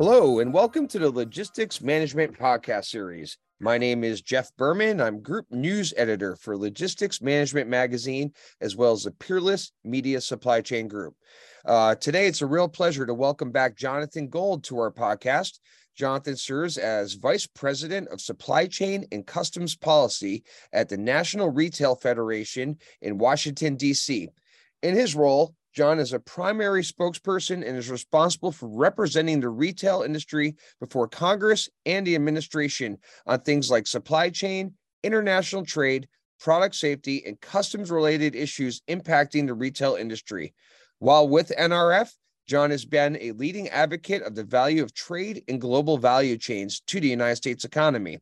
Hello, and welcome to the Logistics Management Podcast Series. My name is Jeff Berman. I'm Group News Editor for Logistics Management Magazine, as well as the Peerless Media Supply Chain Group. Uh, today, it's a real pleasure to welcome back Jonathan Gold to our podcast. Jonathan serves as Vice President of Supply Chain and Customs Policy at the National Retail Federation in Washington, D.C. In his role, John is a primary spokesperson and is responsible for representing the retail industry before Congress and the administration on things like supply chain, international trade, product safety, and customs related issues impacting the retail industry. While with NRF, John has been a leading advocate of the value of trade and global value chains to the United States economy.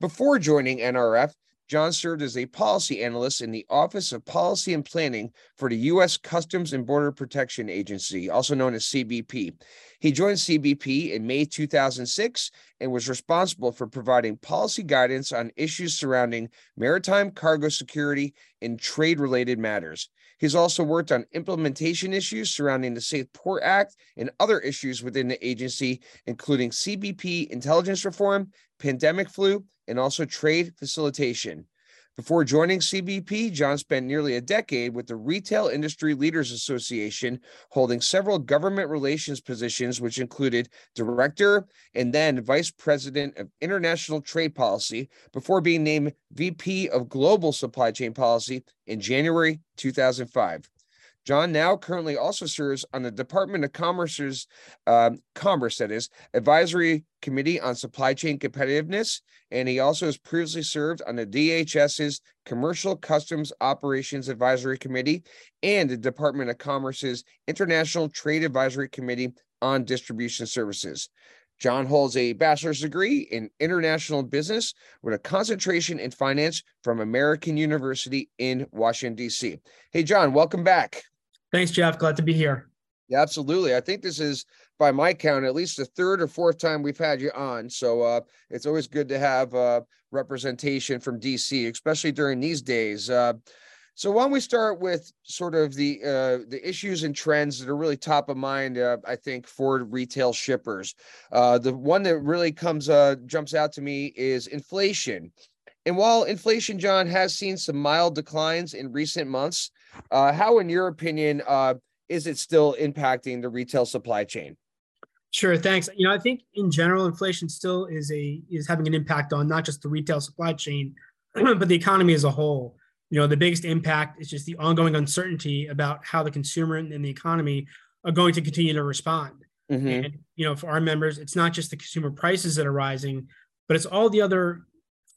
Before joining NRF, John served as a policy analyst in the Office of Policy and Planning for the U.S. Customs and Border Protection Agency, also known as CBP. He joined CBP in May 2006 and was responsible for providing policy guidance on issues surrounding maritime cargo security and trade related matters. He's also worked on implementation issues surrounding the Safe Port Act and other issues within the agency, including CBP intelligence reform, pandemic flu, and also trade facilitation. Before joining CBP, John spent nearly a decade with the Retail Industry Leaders Association, holding several government relations positions, which included director and then vice president of international trade policy, before being named VP of global supply chain policy in January 2005. John now currently also serves on the Department of Commerce's um, Commerce, that is, Advisory Committee on Supply Chain Competitiveness, and he also has previously served on the DHS's Commercial Customs Operations Advisory Committee and the Department of Commerce's International Trade Advisory Committee on Distribution Services. John holds a bachelor's degree in international business with a concentration in finance from American University in Washington, D.C. Hey, John, welcome back. Thanks, Jeff. Glad to be here. Yeah, absolutely. I think this is, by my count, at least the third or fourth time we've had you on. So uh, it's always good to have uh, representation from DC, especially during these days. Uh, so why don't we start with sort of the uh, the issues and trends that are really top of mind, uh, I think, for retail shippers. Uh, the one that really comes jumps out to me is inflation. And while inflation, John, has seen some mild declines in recent months, uh, how, in your opinion, uh, is it still impacting the retail supply chain? Sure, thanks. You know, I think in general, inflation still is a is having an impact on not just the retail supply chain, but the economy as a whole. You know, the biggest impact is just the ongoing uncertainty about how the consumer and the economy are going to continue to respond. Mm-hmm. And you know, for our members, it's not just the consumer prices that are rising, but it's all the other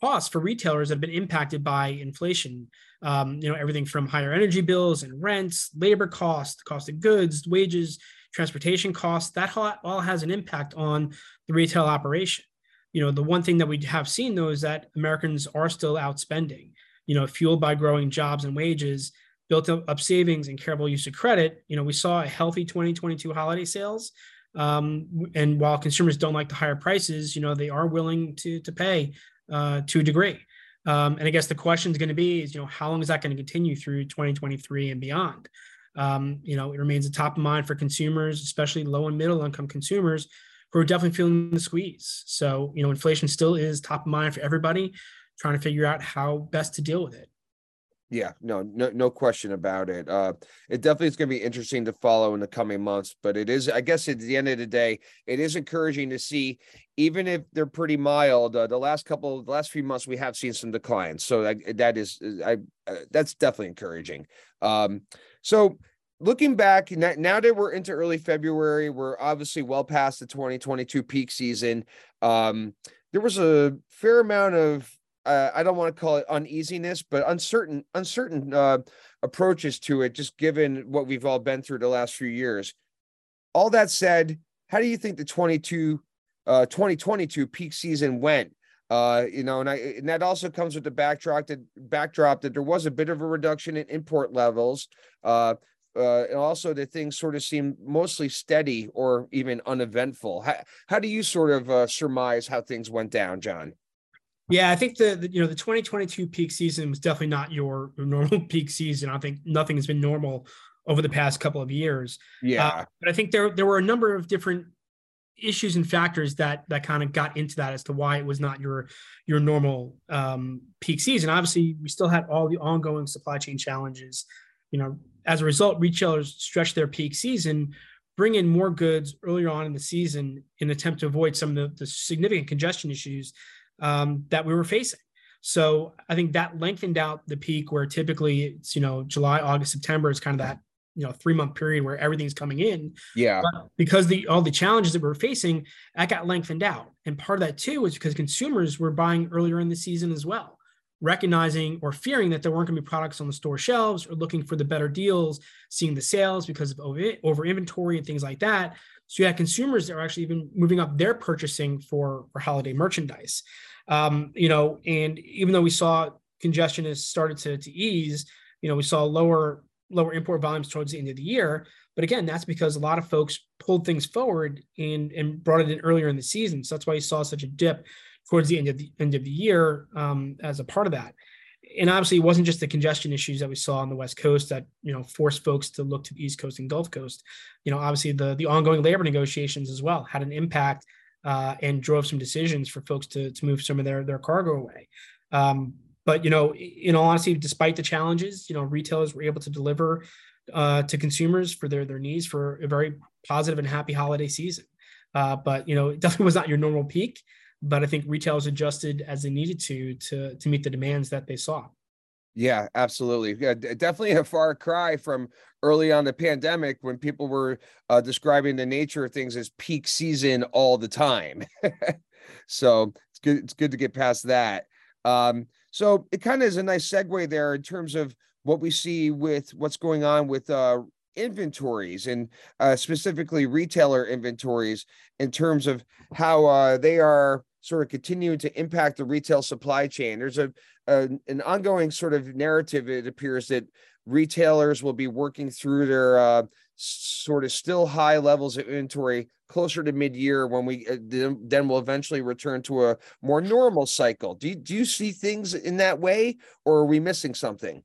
costs for retailers that have been impacted by inflation. Um, you know, everything from higher energy bills and rents, labor costs, cost of goods, wages, transportation costs. That all has an impact on the retail operation. You know, the one thing that we have seen though is that Americans are still outspending. You know, fueled by growing jobs and wages, built up savings and careful use of credit. You know, we saw a healthy 2022 holiday sales. Um, and while consumers don't like the higher prices, you know, they are willing to to pay uh, to a degree. Um, and I guess the question is going to be is, you know, how long is that going to continue through 2023 and beyond? Um, you know, it remains a top of mind for consumers, especially low and middle income consumers who are definitely feeling the squeeze. So, you know, inflation still is top of mind for everybody, trying to figure out how best to deal with it. Yeah, no, no, no question about it. Uh, it definitely is going to be interesting to follow in the coming months, but it is, I guess, at the end of the day, it is encouraging to see, even if they're pretty mild. Uh, the last couple, the last few months, we have seen some declines, so that, that is, I, uh, that's definitely encouraging. Um, so looking back now that we're into early February, we're obviously well past the 2022 peak season. Um, there was a fair amount of uh, I don't want to call it uneasiness, but uncertain, uncertain uh, approaches to it, just given what we've all been through the last few years. All that said, how do you think the 22, uh, 2022 peak season went? Uh, you know, and I and that also comes with the backdrop that backdrop that there was a bit of a reduction in import levels. Uh, uh, and also that things sort of seem mostly steady or even uneventful. How, how do you sort of surmise how things went down, John? Yeah, I think the, the, you know the 2022 peak season was definitely not your, your normal peak season. I think nothing has been normal over the past couple of years. Yeah, uh, but I think there there were a number of different issues and factors that that kind of got into that as to why it was not your your normal um, peak season. Obviously, we still had all the ongoing supply chain challenges. You know, as a result, retailers stretched their peak season, bring in more goods earlier on in the season in an attempt to avoid some of the, the significant congestion issues um, that we were facing. So I think that lengthened out the peak where typically it's, you know, July, August, September is kind of that, you know, three month period where everything's coming in. Yeah. But because the all the challenges that we are facing, that got lengthened out. And part of that too was because consumers were buying earlier in the season as well, recognizing or fearing that there weren't going to be products on the store shelves or looking for the better deals, seeing the sales because of over inventory and things like that. So you had consumers that are actually even moving up their purchasing for, for holiday merchandise. Um, you know, and even though we saw congestion has started to, to ease, you know, we saw lower lower import volumes towards the end of the year. But again, that's because a lot of folks pulled things forward and, and brought it in earlier in the season. So that's why you saw such a dip towards the end of the end of the year um, as a part of that. And obviously, it wasn't just the congestion issues that we saw on the West Coast that you know forced folks to look to the East Coast and Gulf Coast. You know, obviously the the ongoing labor negotiations as well had an impact uh, and drove some decisions for folks to, to move some of their, their cargo away. Um, but, you know, in all honesty, despite the challenges, you know, retailers were able to deliver uh, to consumers for their, their needs for a very positive and happy holiday season. Uh, but, you know, it definitely was not your normal peak, but I think retailers adjusted as they needed to, to, to meet the demands that they saw. Yeah, absolutely. Yeah, definitely a far cry from early on the pandemic when people were uh, describing the nature of things as peak season all the time. so it's good. It's good to get past that. Um, so it kind of is a nice segue there in terms of what we see with what's going on with uh, inventories and uh, specifically retailer inventories in terms of how uh, they are sort of continuing to impact the retail supply chain. There's a, a, an ongoing sort of narrative. It appears that retailers will be working through their uh, sort of still high levels of inventory closer to mid-year when we uh, then we'll eventually return to a more normal cycle. Do you, do you see things in that way, or are we missing something?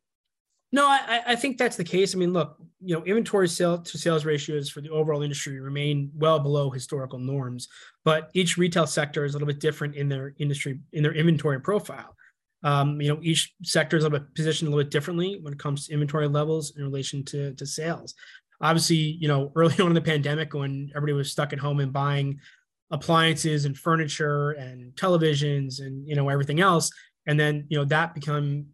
No, I, I think that's the case. I mean, look, you know, inventory sale to sales ratios for the overall industry remain well below historical norms, but each retail sector is a little bit different in their industry in their inventory profile. Um, you know, each sector is a little bit positioned a little bit differently when it comes to inventory levels in relation to, to sales. Obviously, you know, early on in the pandemic when everybody was stuck at home and buying appliances and furniture and televisions and you know everything else, and then you know that become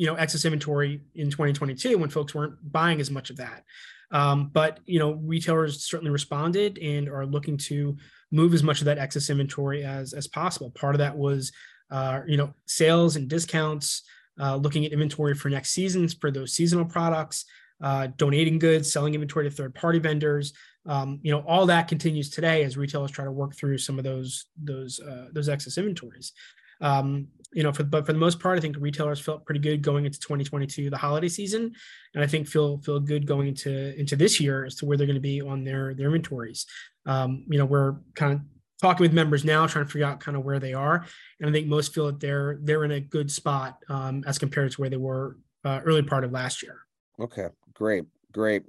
you know excess inventory in 2022 when folks weren't buying as much of that. Um, but you know, retailers certainly responded and are looking to move as much of that excess inventory as as possible. Part of that was uh, you know, sales and discounts, uh, looking at inventory for next seasons for those seasonal products, uh, donating goods, selling inventory to third-party vendors. Um, you know, all that continues today as retailers try to work through some of those those uh, those excess inventories. Um, you know, for but for the most part, I think retailers felt pretty good going into 2022, the holiday season, and I think feel feel good going into into this year as to where they're going to be on their their inventories. Um, you know, we're kind of talking with members now, trying to figure out kind of where they are. And I think most feel that they're they're in a good spot um, as compared to where they were uh, early part of last year. Okay, great, great.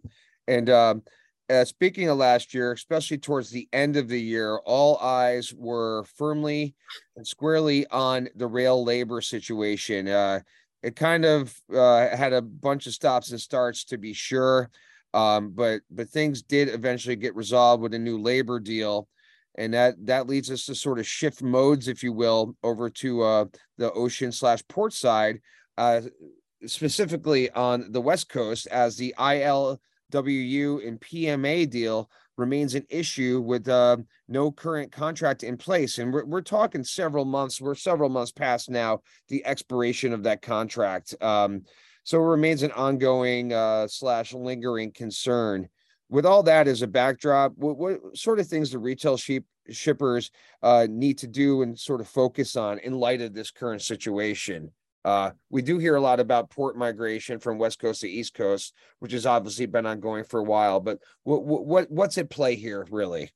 And um, uh, speaking of last year, especially towards the end of the year, all eyes were firmly and squarely on the rail labor situation. Uh, it kind of uh, had a bunch of stops and starts to be sure, um, but but things did eventually get resolved with a new labor deal and that that leads us to sort of shift modes if you will over to uh, the ocean slash port side uh, specifically on the west coast as the ilwu and pma deal remains an issue with uh, no current contract in place. And we're, we're talking several months we're several months past now the expiration of that contract. Um, so it remains an ongoing uh, slash lingering concern. With all that as a backdrop, what, what sort of things the retail sheep shippers uh, need to do and sort of focus on in light of this current situation? Uh, we do hear a lot about port migration from West Coast to East Coast, which has obviously been ongoing for a while. But what, what what's at play here, really?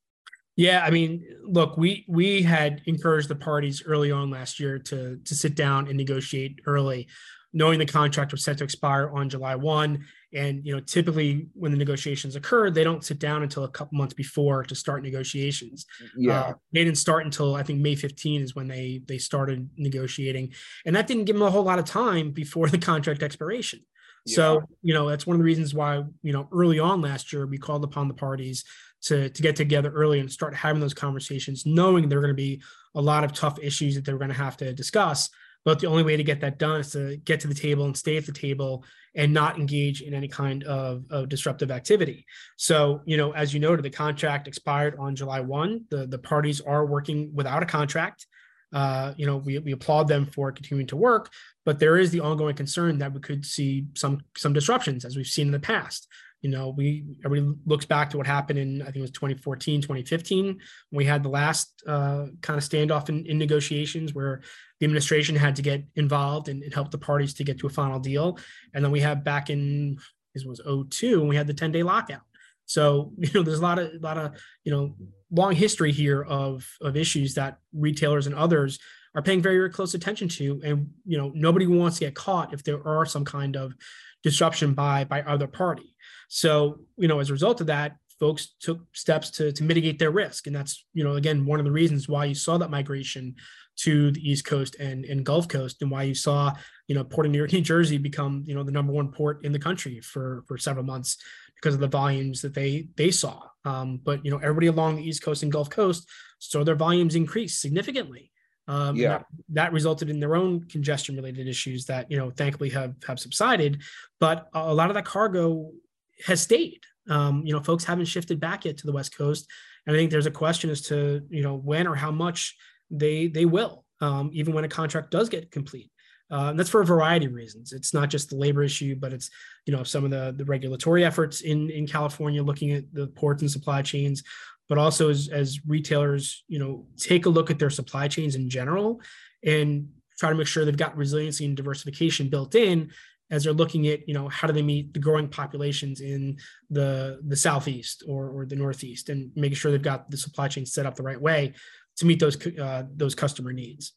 Yeah, I mean, look, we we had encouraged the parties early on last year to to sit down and negotiate early knowing the contract was set to expire on July 1. And, you know, typically when the negotiations occur, they don't sit down until a couple months before to start negotiations. Yeah. Uh, they didn't start until I think May 15 is when they they started negotiating. And that didn't give them a whole lot of time before the contract expiration. Yeah. So, you know, that's one of the reasons why, you know, early on last year, we called upon the parties to, to get together early and start having those conversations, knowing there are going to be a lot of tough issues that they're going to have to discuss. But the only way to get that done is to get to the table and stay at the table and not engage in any kind of, of disruptive activity. So, you know, as you noted, the contract expired on July 1. The, the parties are working without a contract. Uh, you know, we, we applaud them for continuing to work, but there is the ongoing concern that we could see some some disruptions as we've seen in the past. You know, we everybody looks back to what happened in I think it was 2014, 2015. we had the last uh, kind of standoff in, in negotiations where the administration had to get involved and, and, help the parties to get to a final deal. And then we have back in this was 02 when we had the 10 day lockout. So you know, there's a lot of a lot of you know long history here of of issues that retailers and others are paying very, very close attention to. And you know, nobody wants to get caught if there are some kind of disruption by by other party. So you know, as a result of that, folks took steps to to mitigate their risk, and that's you know again one of the reasons why you saw that migration to the East Coast and, and Gulf Coast, and why you saw you know Port of New York, New Jersey become you know the number one port in the country for for several months because of the volumes that they they saw. Um, but you know everybody along the East Coast and Gulf Coast saw their volumes increase significantly. Um, yeah, that, that, resulted in their own congestion related issues that you know thankfully have have subsided, but a lot of that cargo has stayed. Um, you know, folks haven't shifted back yet to the West Coast, and I think there's a question as to you know when or how much they they will, um, even when a contract does get complete. Uh, that's for a variety of reasons. It's not just the labor issue, but it's you know some of the the regulatory efforts in in California, looking at the ports and supply chains, but also as as retailers, you know, take a look at their supply chains in general and try to make sure they've got resiliency and diversification built in as they're looking at you know how do they meet the growing populations in the the southeast or, or the northeast and making sure they've got the supply chain set up the right way to meet those uh, those customer needs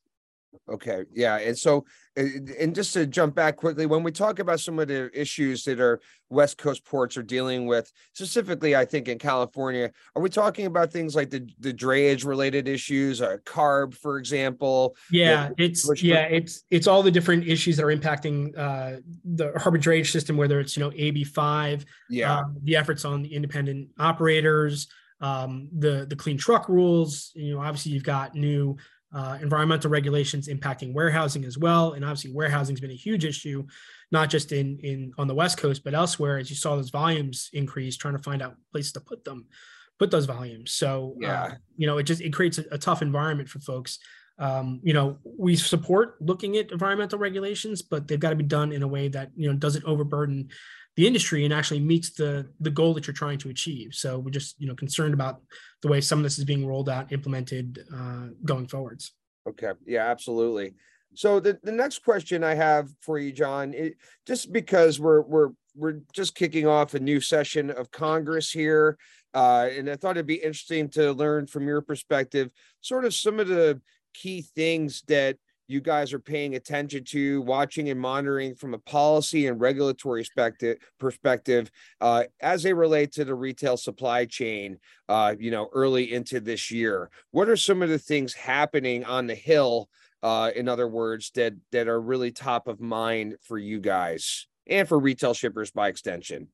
Okay. Yeah. And so, and just to jump back quickly, when we talk about some of the issues that our West Coast ports are dealing with, specifically, I think in California, are we talking about things like the, the drayage related issues, or uh, CARB, for example? Yeah. it's, yeah, it's, it's all the different issues that are impacting uh, the harbor drayage system, whether it's, you know, AB5, yeah, um, the efforts on the independent operators, um, the, the clean truck rules, you know, obviously you've got new, uh, environmental regulations impacting warehousing as well. And obviously, warehousing has been a huge issue, not just in in on the West Coast, but elsewhere. As you saw those volumes increase, trying to find out places to put them, put those volumes. So yeah, uh, you know, it just it creates a, a tough environment for folks. Um, you know, we support looking at environmental regulations, but they've got to be done in a way that you know doesn't overburden the industry and actually meets the the goal that you're trying to achieve. So we're just you know concerned about the way some of this is being rolled out, implemented uh, going forwards. Okay. Yeah, absolutely. So the, the next question I have for you, John, it, just because we're we're we're just kicking off a new session of Congress here, uh, and I thought it'd be interesting to learn from your perspective, sort of some of the key things that you guys are paying attention to, watching and monitoring from a policy and regulatory perspective, uh, as they relate to the retail supply chain, uh, you know, early into this year? What are some of the things happening on the Hill, uh, in other words, that that are really top of mind for you guys and for retail shippers by extension?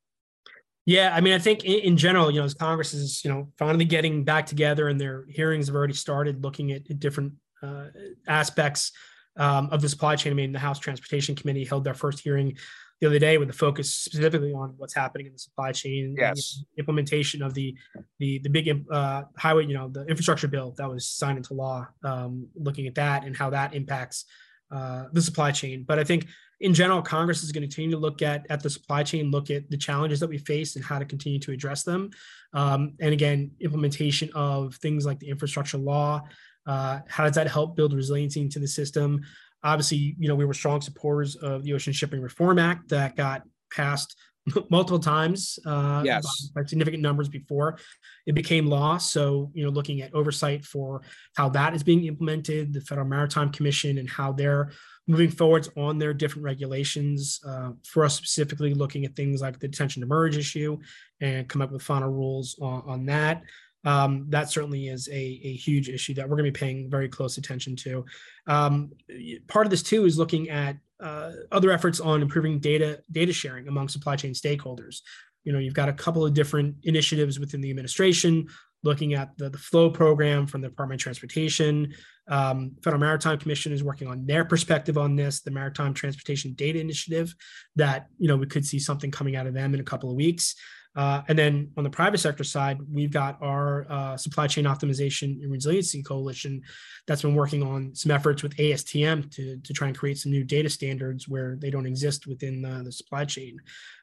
Yeah, I mean, I think in, in, general, you know, as Congress is, you know, finally getting back together and their hearings have already started looking at, at different uh, aspects um, of the supply chain. I mean, the House Transportation Committee held their first hearing the other day with the focus specifically on what's happening in the supply chain, yes. implementation of the the the big uh, highway, you know, the infrastructure bill that was signed into law, um, looking at that and how that impacts uh, the supply chain. But I think in general, Congress is going to continue to look at at the supply chain, look at the challenges that we face and how to continue to address them. Um, and again, implementation of things like the infrastructure law, uh, how does that help build resiliency into the system? Obviously, you know, we were strong supporters of the Ocean Shipping Reform Act that got passed multiple times uh, yes. by, by significant numbers before it became law. So, you know, looking at oversight for how that is being implemented, the Federal Maritime Commission and how they're moving forwards on their different regulations. Uh, for us specifically, looking at things like the detention demurrage issue and come up with final rules on, on that. Um, that certainly is a, a huge issue that we're going to be paying very close attention to. Um, part of this too is looking at uh, other efforts on improving data data sharing among supply chain stakeholders. You know, you've got a couple of different initiatives within the administration looking at the, the flow program from the Department of Transportation. Um, Federal Maritime Commission is working on their perspective on this, the Maritime Transportation Data Initiative, that you know we could see something coming out of them in a couple of weeks. Uh, and then on the private sector side, we've got our uh, supply chain optimization and resiliency coalition that's been working on some efforts with ASTM to, to try and create some new data standards where they don't exist within the, the supply chain.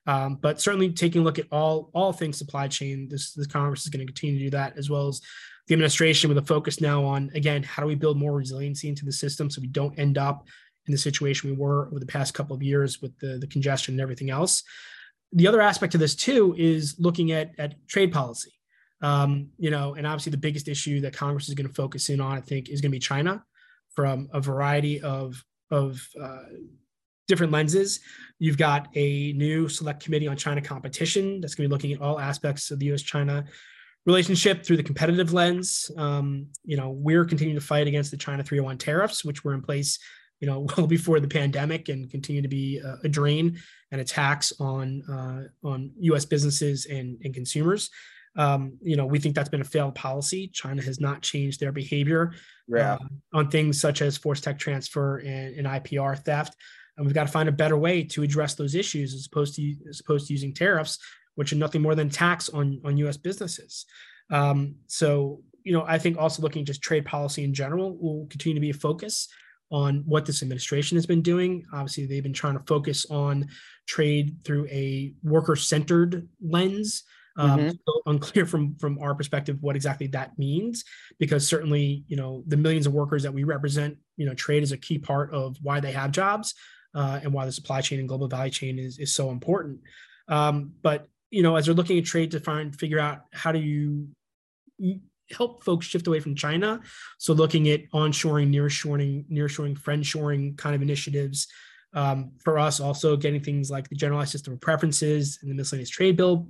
Um, but certainly taking a look at all all things supply chain, this, this Congress is going to continue to do that as well as the administration with a focus now on again how do we build more resiliency into the system so we don't end up in the situation we were over the past couple of years with the, the congestion and everything else the other aspect of this too is looking at, at trade policy. Um, you know, and obviously the biggest issue that Congress is going to focus in on, I think, is going to be China from a variety of of uh, different lenses. You've got a new select committee on China competition that's going to be looking at all aspects of the U.S.-China relationship through the competitive lens. Um, you know, we're continuing to fight against the China 301 tariffs, which were in place you know, well before the pandemic and continue to be a, a drain and a tax on uh, on U.S. businesses and, and consumers. Um, you know, we think that's been a failed policy. China has not changed their behavior yeah. uh, on things such as forced tech transfer and, and IPR theft. And we've got to find a better way to address those issues as opposed to as opposed to using tariffs, which are nothing more than tax on on U.S. businesses. Um, so, you know, I think also looking at just trade policy in general will continue to be a focus on what this administration has been doing. Obviously, they've been trying to focus on trade through a worker-centered lens. Um, mm-hmm. so unclear from from our perspective what exactly that means, because certainly you know the millions of workers that we represent, you know, trade is a key part of why they have jobs uh, and why the supply chain and global value chain is is so important. Um, but you know, as they're looking at trade to find figure out how do you help folks shift away from China. So looking at onshoring, nearshoring, nearshoring, friendshoring kind of initiatives. Um, for us, also getting things like the generalized system of preferences and the miscellaneous trade bill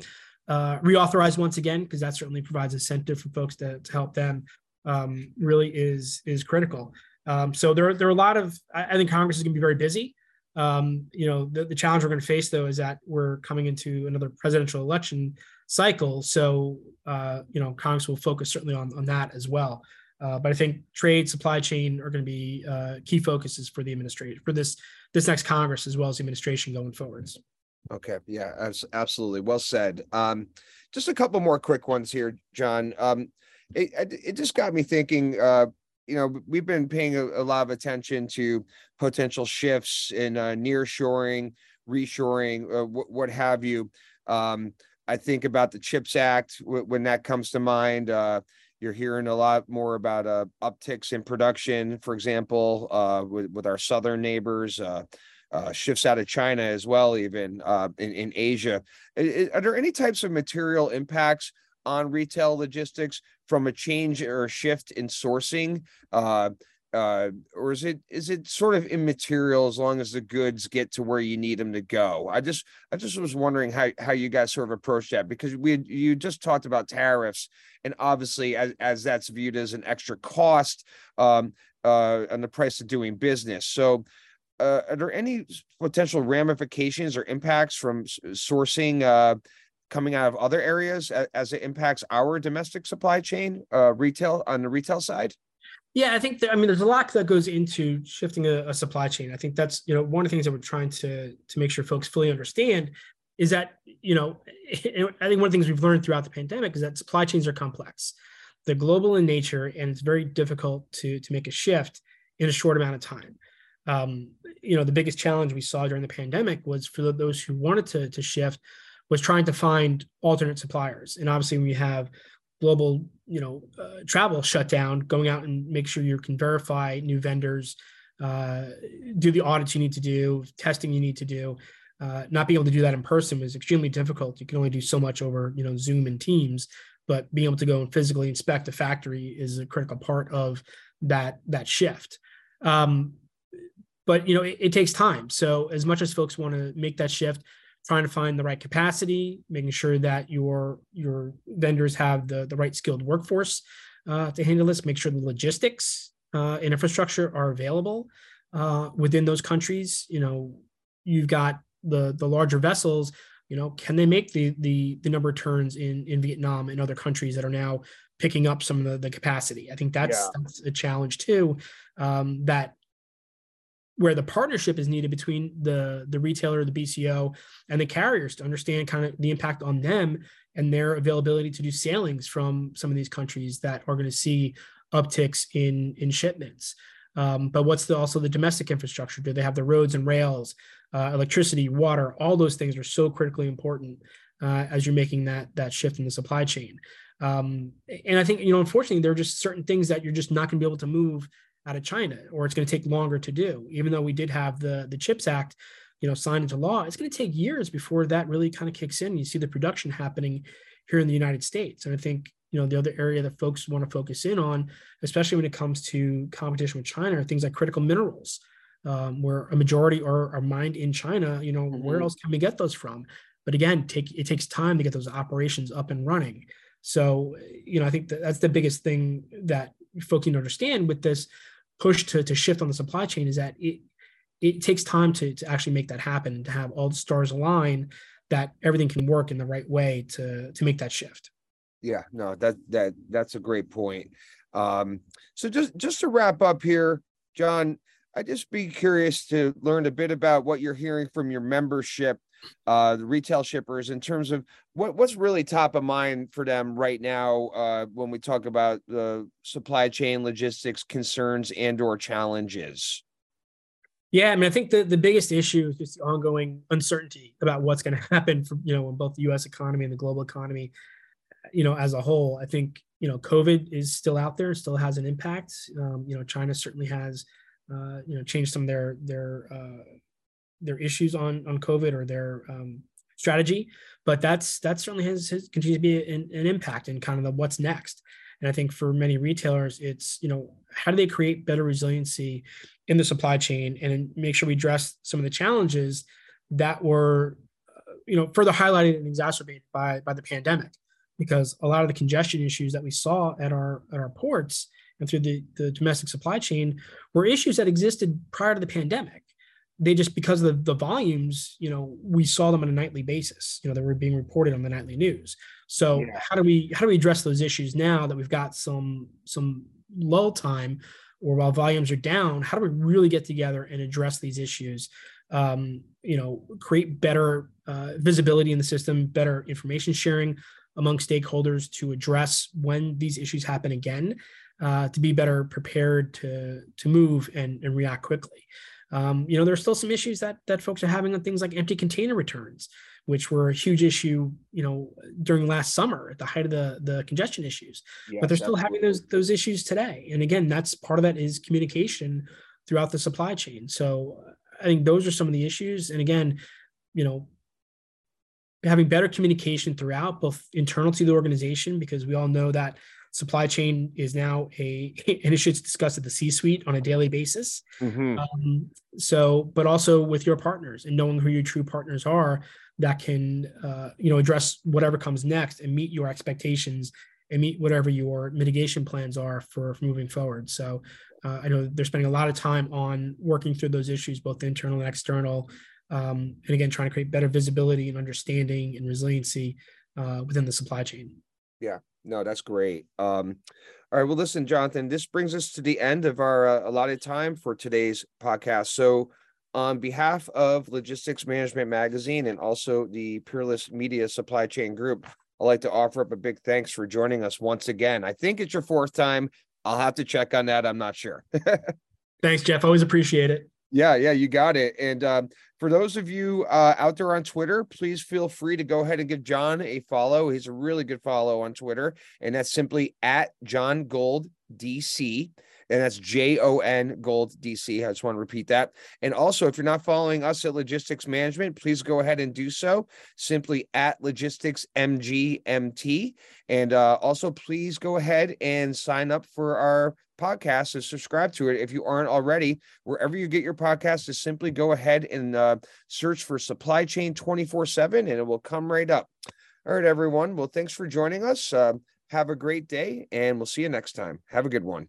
uh, reauthorized once again, because that certainly provides incentive for folks to, to help them. Um, really is is critical. Um, so there, there are a lot of. I, think Congress is going to be very busy. Um, you know, the, the challenge we're going to face though is that we're coming into another presidential election cycle. So, uh, you know, Congress will focus certainly on, on that as well. Uh, but I think trade, supply chain are going to be uh, key focuses for the administration for this this next Congress as well as the administration going forwards. Okay, yeah, absolutely, well said. Um, just a couple more quick ones here, John. Um, it, it just got me thinking. Uh, you know, we've been paying a, a, lot of attention to potential shifts in uh, near shoring, reshoring, uh, what have you. Um, I think about the CHIPS Act when that comes to mind. Uh, you're hearing a lot more about uh, upticks in production, for example, uh, with, with our southern neighbors, uh, uh, shifts out of China as well, even uh, in, in Asia. Are there any types of material impacts on retail logistics from a change or a shift in sourcing? Uh, or is it is it sort of immaterial as long as the goods get to where you need them to go? I just I just was wondering how how you guys sort of approach that because we you just talked about tariffs and obviously as as that's viewed as an extra cost um, uh, on the price of doing business. So. Uh, are there any potential ramifications or impacts from sourcing uh, coming out of other areas as, as, it impacts our domestic supply chain, uh, retail on the retail side? Yeah, I think I mean, there's a lot that goes into shifting a, a, supply chain. I think that's, you know, one of the things that we're trying to, to make sure folks fully understand is that, you know, I think one of the things we've learned throughout the pandemic is that supply chains are complex. They're global in nature and it's very difficult to, to make a shift in a short amount of time. Um, you know, the biggest challenge we saw during the pandemic was for those who wanted to, to shift was trying to find alternate suppliers. And obviously we have global you know uh, travel shut down going out and make sure you can verify new vendors uh, do the audits you need to do testing you need to do. Uh, not being able to do that in person was extremely difficult. You can only do so much over you know zoom and teams but being able to go and physically inspect a factory is a critical part of that that shift. Um, but you know, it, it takes time. So as much as folks want to make that shift, trying to find the right capacity, making sure that your your vendors have the the right skilled workforce uh, to handle this, make sure the logistics uh, and infrastructure are available uh, within those countries. You know, you've got the the larger vessels. You know, can they make the the the number of turns in in Vietnam and other countries that are now picking up some of the, the capacity? I think that's, yeah. that's a challenge too. Um, that where the partnership is needed between the the retailer, the BCO, and the carriers to understand kind of the impact on them and their availability to do sailings from some of these countries that are going to see upticks in in shipments. Um, but what's the also the domestic infrastructure? Do they have the roads and rails, uh, electricity, water? All those things are so critically important uh, as you're making that that shift in the supply chain. Um, and I think you know, unfortunately, there are just certain things that you're just not going to be able to move out of China, or it's going to take longer to do. Even though we did have the the Chips Act, you know, signed into law, it's going to take years before that really kind of kicks in. You see the production happening here in the United States, and I think you know the other area that folks want to focus in on, especially when it comes to competition with China, are things like critical minerals, um, where a majority are, are mined in China. You know, mm-hmm. where else can we get those from? But again, take it takes time to get those operations up and running. So, you know, I think that that's the biggest thing that folks need to understand with this push to, to shift on the supply chain is that it it takes time to, to actually make that happen to have all the stars align that everything can work in the right way to to make that shift. Yeah no that that that's a great point. Um so just just to wrap up here john i'd just be curious to learn a bit about what you're hearing from your membership uh, the retail shippers in terms of what, what's really top of mind for them right now uh, when we talk about the supply chain logistics concerns and or challenges? Yeah i mean i think the, the biggest issue is just the ongoing uncertainty about what's going to happen for you know in both the us economy and the global economy you know as a whole. I think you know covid is still out there still has an impact. Um, you know china certainly has uh, you know changed some of their their uh, their issues on on COVID or their um, strategy, but that's that certainly has, has continued to be an, an impact in kind of the what's next. And I think for many retailers, it's you know how do they create better resiliency in the supply chain and make sure we address some of the challenges that were uh, you know further highlighted and exacerbated by by the pandemic because a lot of the congestion issues that we saw at our at our ports and through the, the domestic supply chain were issues that existed prior to the pandemic they just because of the, the volumes, you know, we saw them on a nightly basis. You know, they were being reported on the nightly news. So yeah. how do we how do we address those issues now that we've got some some lull time, or while volumes are down? How do we really get together and address these issues? Um, you know, create better uh, visibility in the system, better information sharing among stakeholders to address when these issues happen again, uh, to be better prepared to to move and, and react quickly. Um, you know, there's still some issues that that folks are having on things like empty container returns, which were a huge issue, you know, during last summer at the height of the the congestion issues. Yes, but they're still having those those issues today. And again, that's part of that is communication throughout the supply chain. So I think those are some of the issues. And again, you know, having better communication throughout, both internal to the organization, because we all know that supply chain is now a an issue to discuss at the C-suite on a daily basis. Mm-hmm. Um, so, but also with your partners and knowing who your true partners are that can uh, you know address whatever comes next and meet your expectations and meet whatever your mitigation plans are for, for moving forward. So. Uh, I know they're spending a lot of time on working through those issues, both internal and external, um, and again, trying to create better visibility and understanding and resiliency uh, within the supply chain. Yeah, no, that's great. Um, all right. Well, listen, Jonathan, this brings us to the end of our uh, allotted time for today's podcast. So, on behalf of Logistics Management Magazine and also the Peerless Media Supply Chain Group, I'd like to offer up a big thanks for joining us once again. I think it's your fourth time. I'll have to check on that. I'm not sure. thanks, Jeff. Always appreciate it. Yeah, yeah, you got it. And um, for those of you uh, out there on Twitter, please feel free to go ahead and give John a follow. He's a really good follow on Twitter, and that's simply at John Gold DC. And that's J O N Gold DC. I just want to repeat that. And also, if you're not following us at Logistics Management, please go ahead and do so simply at Logistics MGMT. And uh, also, please go ahead and sign up for our podcast and subscribe to it if you aren't already. Wherever you get your podcast, is simply go ahead and uh, search for Supply Chain 24 7 and it will come right up. All right, everyone. Well, thanks for joining us. Uh, have a great day and we'll see you next time. Have a good one.